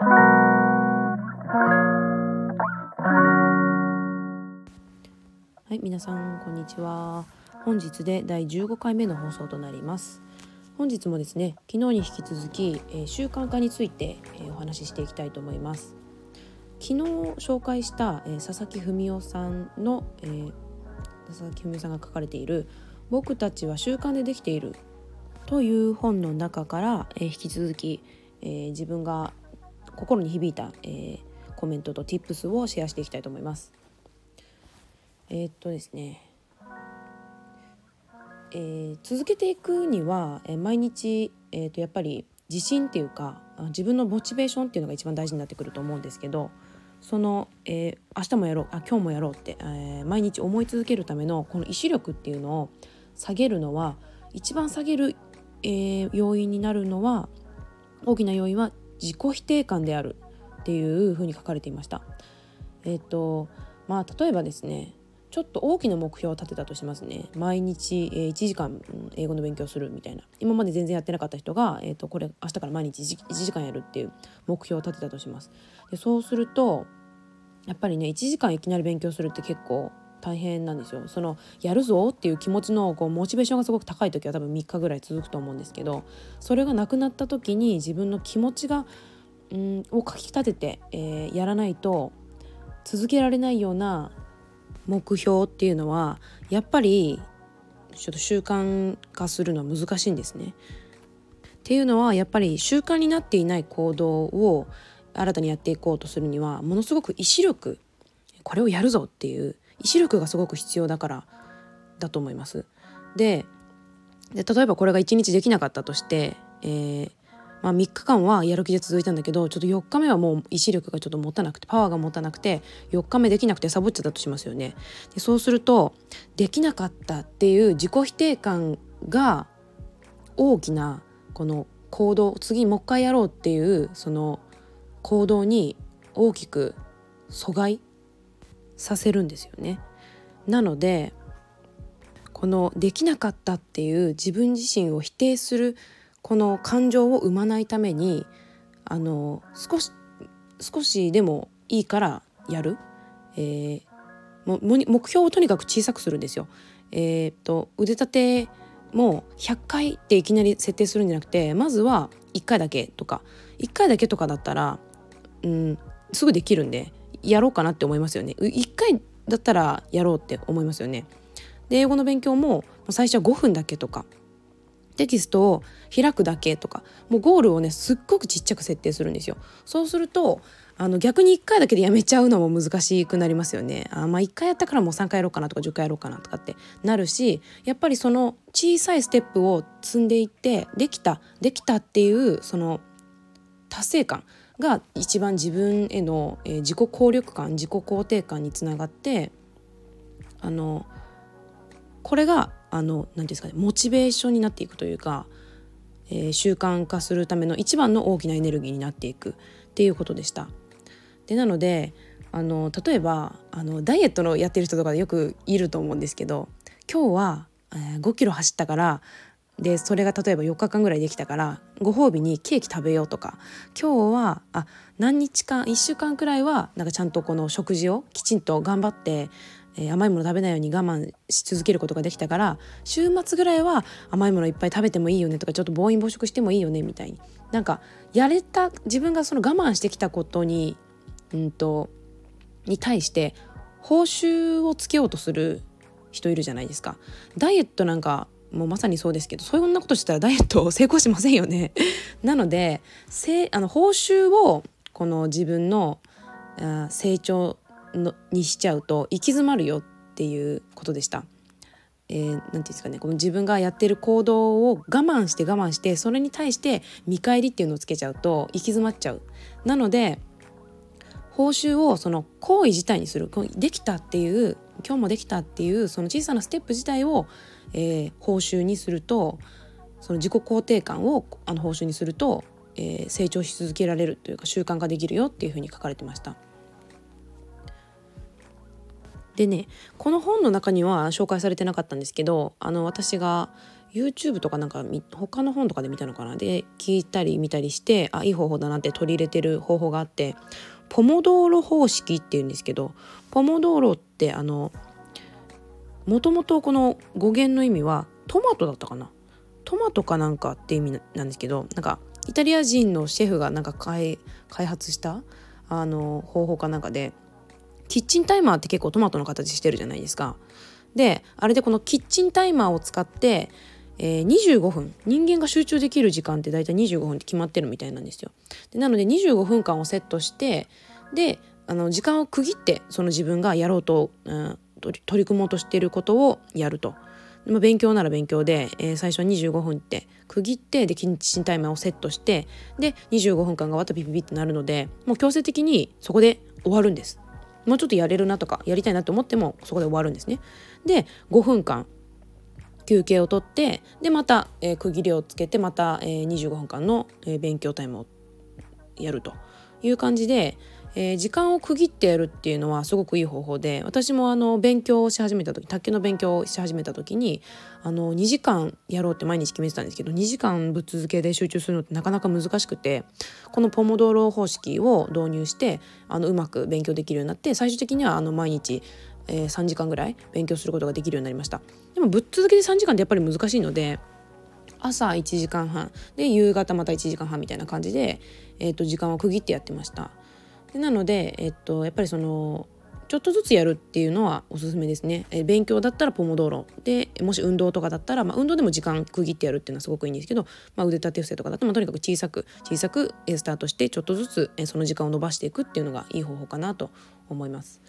はい皆さんこんにちは。本日で第15回目の放送となります。本日もですね昨日に引き続き、えー、習慣化について、えー、お話ししていきたいと思います。昨日紹介した、えー、佐々木文夫さんの、えー、佐々木文夫さんが書かれている「僕たちは習慣でできている」という本の中から、えー、引き続き、えー、自分が心に響いた、えー、コメントと Tips をシェアしていきたいと思います。えー、っとですね、えー、続けていくには、え、毎日、えー、とやっぱり自信っていうか自分のモチベーションっていうのが一番大事になってくると思うんですけどその、えー、明日もやろうあ今日もやろうって、えー、毎日思い続けるためのこの意志力っていうのを下げるのは一番下げる、えー、要因になるのは大きな要因は自己否定感であるっていうふうに書かれていました。えっ、とまあ例えばですねちょっと大きな目標を立てたとしますね。毎日、えー、1時間英語の勉強するみたいな。今まで全然やってなかった人が、えーと、これ明日から毎日 1, 時間やるっていう目標を立てたとします。でそうするとやっぱりね1時間いきなり勉強するって結構大変なんですよそのやるぞっていう気持ちのこうモチベーションがすごく高い時は多分3日ぐらい続くと思うんですけどそれがなくなった時に自分の気持ちがうんをかき立てて、えー、やらないと続けられないような目標っていうのはやっぱりちょっと習慣化するのは難しいんですね。っていうのはやっぱり習慣になっていない行動を新たにやっていこうとするにはものすごく意志力これをやるぞっていう意志力がすごく必要だからだと思います。で例えばこれが1日できなかったとして、えー、まあ、3日間はやる気で続いたんだけどちょっと4日目はもう意志力がちょっと持たなくてパワーが持たなくて4日目できなくてサボっちゃったとしますよね。でそうするとできなかったっていう自己否定感が大きなこの行動次もう一回やろうっていうその行動に大きく阻害させるんですよね。なのでこのできなかったっていう自分自身を否定するこの感情を生まないためにあの少し少しでもいいからやる、えー、も目標をとにかく小さくするんですよ。えー、っと腕立ても100回っていきなり設定するんじゃなくてまずは1回だけとか1回だけとかだったら、うん、すぐできるんでやろうかなって思いますよね。1回だったらやろうって思いますよね。で英語の勉強も最初は5分だけとかテキストを開くだけとかもうゴールをねすっごくちっちゃく設定するんですよ。そうするとあの逆に1回だけでやめちゃうのも難しくなりますよね。あまあ1回やったからもう3回やろうかなとか10回やろうかなとかってなるしやっぱりその小さいステップを積んでいってできたできたっていうその達成感が一番自分への、えー、自己効力感自己肯定感につながってあのこれがあの何ですかねモチベーションになっていくというか、えー、習慣化するための一番の大きなエネルギーになっていくっていうことでした。でなのであの例えばあのダイエットのやってる人とかでよくいると思うんですけど今日は、えー、5キロ走ったからでそれが例えば4日間ぐらいできたからご褒美にケーキ食べようとか今日はあ何日間1週間くらいはなんかちゃんとこの食事をきちんと頑張ってえー、甘いもの食べないように我慢し続けることができたから週末ぐらいは甘いものいっぱい食べてもいいよねとかちょっと暴飲暴食してもいいよねみたいになんかやれた自分がその我慢してきたことにうんとに対して報酬をつけようとする人いるじゃないですか。ダイエットなんかもうまさにそうですけどそういうなことしたらダイエット成功しませんよね。なのでせあの報酬をこの自分の成長のにしちゃうと行き詰まるよっていうことでした。えー、なんていうんですかねこの自分がやってる行動を我慢して我慢してそれに対して見返りっていうのをつけちゃうと行き詰まっちゃう。なので報酬をその行為自体にするできたっていう今日もできたっていうその小さなステップ自体を、えー、報酬にするとその自己肯定感をあの報酬にすると、えー、成長し続けられるというか習慣化できるよっていうふうに書かれてました。でねこの本の中には紹介されてなかったんですけどあの私が、YouTube とかなんか他の本とかで見たのかなで聞いたり見たりしてあいい方法だなって取り入れてる方法があってポモドーロ方式っていうんですけどポモドーロってあのもともとこの語源の意味はトマトだったかな？トマトかなんかって意味なんですけどなんかイタリア人のシェフがなんか開発したあの方法かなんかでキッチンタイマーって結構トマトの形してるじゃないですか。であれでこのキッチンタイマーを使って、えー、25分人間が集中できる時間って大体25分って決まってるみたいなんですよ。でなので25分間をセットしてであの時間を区切ってその自分がやろうと、うん、取り組もうとしていることをやると。でも勉強なら勉強で、えー、最初は25分って区切ってでキッチンタイマーをセットしてで25分間が終わったらピピピってなるのでもう強制的にそこで終わるんです。もうちょっとやれるなとかやりたいなと思ってもそこで終わるんですね。で5分間休憩をとってでまた、えー、区切りをつけてまた、えー、25分間の、えー、勉強タイムをやるという感じで、えー、時間を区切ってやるっていうのはすごくいい方法で私もあの勉強をし始めた時卓球の勉強をし始めた時にあの2時間やろうって毎日決めてたんですけど2時間ぶっ続けで集中するのってなかなか難しくてこのポモドーロ方式を導入してあのうまく勉強できるようになって最終的にはあの毎日えー、3時間ぐらい勉強することができるようになりましたでもぶっ続けて3時間ってやっぱり難しいので朝1時間半で夕方また1時間半みたいな感じで、えー、と時間を区切ってやってましたでなので、えっと、やっぱりそのちょっとずつやるっていうのはおすすめですね。え勉強だったらポモドーロでもし運動とかだったら、まあ、運動でも時間区切ってやるっていうのはすごくいいんですけど、まあ、腕立て伏せとかだと、まあ、とにかく小さく小さくスタートしてちょっとずつその時間を伸ばしていくっていうのがいい方法かなと思います。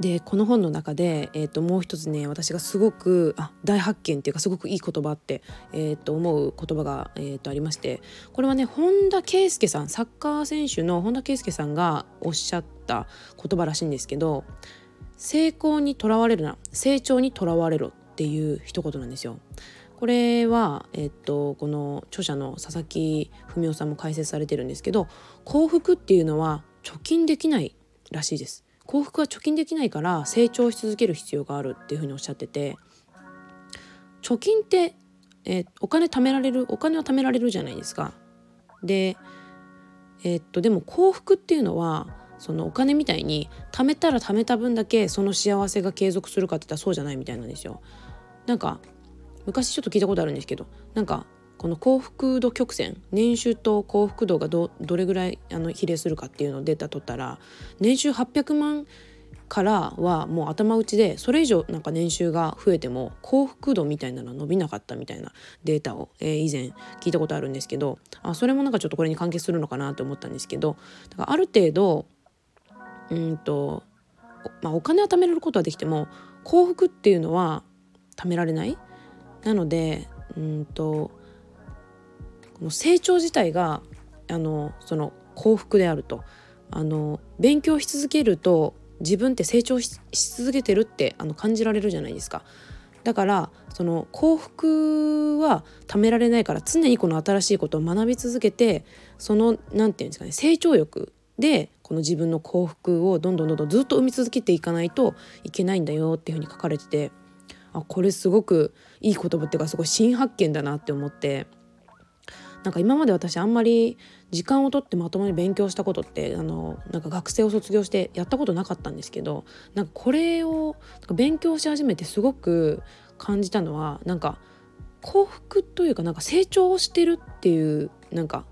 でこの本の中で、えー、ともう一つね私がすごくあ大発見っていうかすごくいい言葉って、えー、と思う言葉が、えー、とありましてこれはね本田圭佑さんサッカー選手の本田圭佑さんがおっしゃった言葉らしいんですけど成功にとらわれるな成長にとらわれろっていう一言なんですよ。これは、えっと、この著者の佐々木文夫さんも解説されてるんですけど幸福っていうのは貯金できないらしいです。幸福は貯金できないから成長し続ける必要があるっていうふうにおっしゃってて貯金って、えー、お金貯められるお金は貯められるじゃないですか。でえー、っとでも幸福っていうのはそのお金みたいに貯めたら貯めた分だけその幸せが継続するかって言ったらそうじゃないみたいなんですよ。なんか昔ちょっと聞いたことあるんですけどなんかこの幸福度曲線年収と幸福度がどれぐらいあの比例するかっていうのをデータ取ったら年収800万からはもう頭打ちでそれ以上なんか年収が増えても幸福度みたいなのは伸びなかったみたいなデータを、えー、以前聞いたことあるんですけどあそれもなんかちょっとこれに関係するのかなと思ったんですけどだからある程度うんと、まあ、お金は貯められることはできても幸福っていうのは貯められない？なのでうんとこの成長自体があのその幸福であるとあの勉強し続けると自分って成長し続けてるってあの感じられるじゃないですか。だからその幸福は貯められないから常にこの新しいことを学び続けてその何て言うんですかね成長欲でこの自分の幸福をどんどんどんどんずっと生み続けていかないといけないんだよっていうふうに書かれててあこれすごくいい言葉っていうかすごい新発見だなって思ってなんか今まで私あんまり時間をとってまともに勉強したことってあのなんか学生を卒業してやったことなかったんですけどなんかこれを勉強し始めてすごく感じたのはなんか幸福というかなんか成長をしてるっていうなんか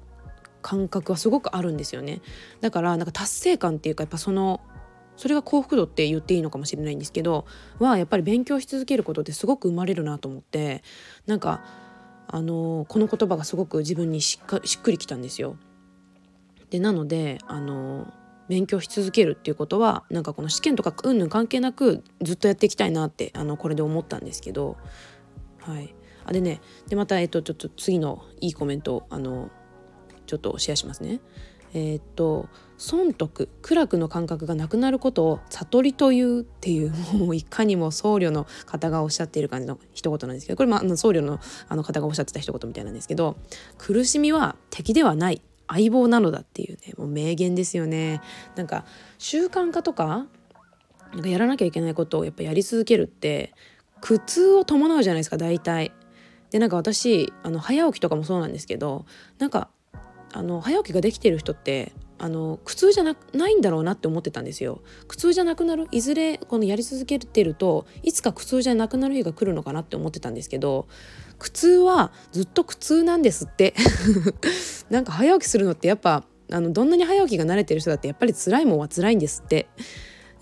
感覚はすごくあるんですよね。だからなんか達成感っていうかやっぱそのそれが幸福度って言っていいのかもしれないんですけどはやっぱり勉強し続けることってすごく生まれるなと思ってなんかあのこの言葉がすごく自分にしっかしっくりきたんですよ。でなのであの勉強し続けるっていうことはなんかこの試験とかうんぬん関係なくずっとやっていきたいなってあのこれで思ったんですけどはいあでねでまたえっとちょっと次のいいコメントあのちょっとシェアしますね。えー、っと損得苦楽の感覚がなくなることを悟りというっていうもういかにも僧侶の方がおっしゃっている感じの一言なんですけどこれ、まあ、僧侶のあの方がおっしゃってた一言みたいなんですけど苦しみは敵ではない相棒なのだっていうねもう名言ですよね。なんか習慣化とかなんかやらなきゃいけないことをやっぱやり続けるって苦痛を伴うじゃないですか大体。でなんか私あの早起きとかもそうなんですけどなんかあの早起きができてる人ってあの苦痛じゃなないんだろうなって思ってたんですよ。苦痛じゃなくなる？いずれこのやり続けてるといつか苦痛じゃなくなる日が来るのかなって思ってたんですけど苦痛はずっと苦痛なんですって。なんか早起きするのってやっぱあのどんなに早起きが慣れてる人だってやっぱり辛いもんは辛いんですって。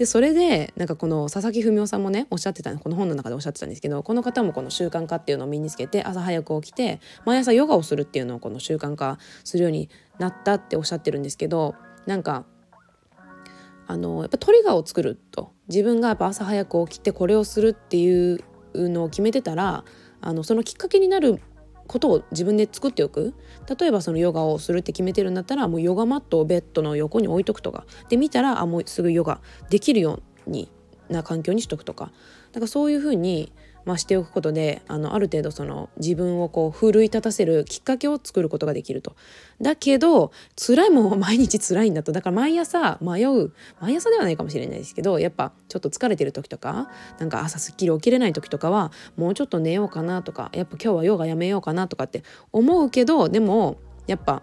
でそれでなんかこの佐々木文夫さんもねおっしゃってたこの本の中でおっしゃってたんですけどこの方もこの習慣化っていうのを身につけて朝早く起きて毎朝ヨガをするっていうのをこの習慣化するようになったっておっしゃってるんですけどなんかあのやっぱトリガーを作ると自分がやっぱ朝早く起きてこれをするっていうのを決めてたらあのそのきっかけになることを自分で作っておく。例えばそのヨガをするって決めてるんだったらもうヨガマットをベッドの横に置いとくとか。で見たらあもうすぐヨガできるようにな環境にしとくとか。だからそういうふうにまあ、しておくことであのある程度その自分をこう奮い立たせるきっかけを作ることができると。だけど辛いもんは毎日辛いんだとだから毎朝迷う毎朝ではないかもしれないですけどやっぱちょっと疲れてる時とかなんか朝すっきり起きれない時とかはもうちょっと寝ようかなとかやっぱ今日はヨガやめようかなとかって思うけどでもやっぱ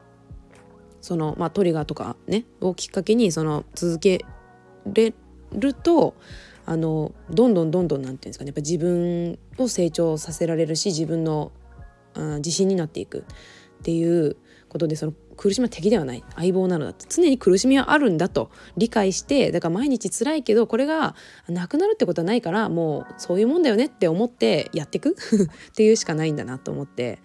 その、まあ、トリガーとかねをきっかけにその続けれるとあのどんどんどんどんなんていうんですかねやっぱ自分を成長させられるし自分のあ自信になっていくっていうことでその苦しみは敵ではない。相棒なのだって常に苦しみはあるんだと。理解してだから毎日辛いけどこれがなくなるってことはないからもうそういうもんだよねって思ってやっていく？っていうしかないんだなと思って。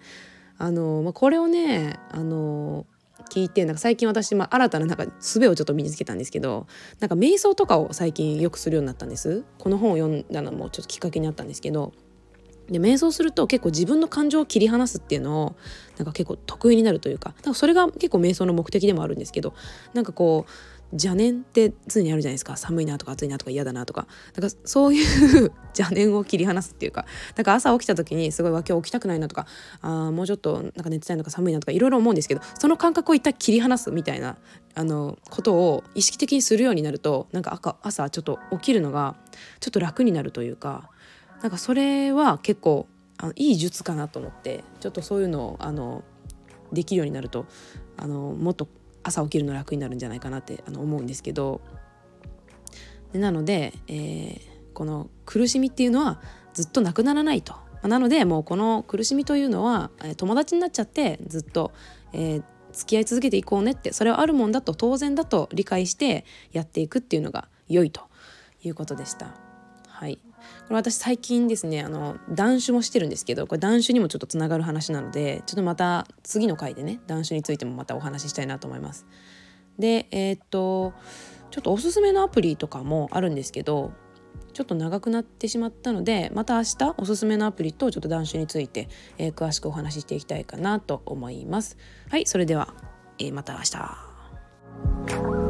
あの、まあ、これをねあの聞いてなんか最近私、まあ、新たななんか術をちょっと身につけたんですけどなんか瞑想とかを最近よくするようになったんです。この本を読んだのもちょっときっかけにあったんですけどで瞑想すると結構自分の感情を切り離すっていうのをなんか結構得意になるというかかそれが結構瞑想の目的でもあるんですけどなんかこう邪念って常にあるじゃないですか。寒いなとか暑いなとか嫌だなとか。だかそういう 邪念を切り離すっていうか。だか朝起きた時にすごい今日起きたくないなとか。あもうちょっとなんか寝てたいのか寒いなとかいろいろ思うんですけどその感覚を一旦切り離すみたいなあのことを意識的にするようになるとなんか朝ちょっと起きるのがちょっと楽になるというか。なんかそれは結構あのいい術かなと思ってちょっとそういうのをあのできるようになるとあのもっと朝起きるの楽になるんじゃないかなってあの思うんですけどなので、えー、この苦しみっていうのはずっとなくならないと。なのでもうこの苦しみというのは友達になっちゃってずっと、えー、付き合い続けていこうねってそれはあるもんだと当然だと理解してやっていくっていうのが良いということでした。はいこれ私最近ですねあの断酒もしてるんですけどこれ断酒にもちょっとつながる話なのでちょっとまた次の回でね断酒についてもまたお話ししたいなと思います。でえー、っとちょっとおすすめのアプリとかもあるんですけどちょっと長くなってしまったのでまた明日おすすめのアプリとちょっと断酒について、えー、詳しくお話ししていきたいかなと思います。はいそれでは、えー、また明日。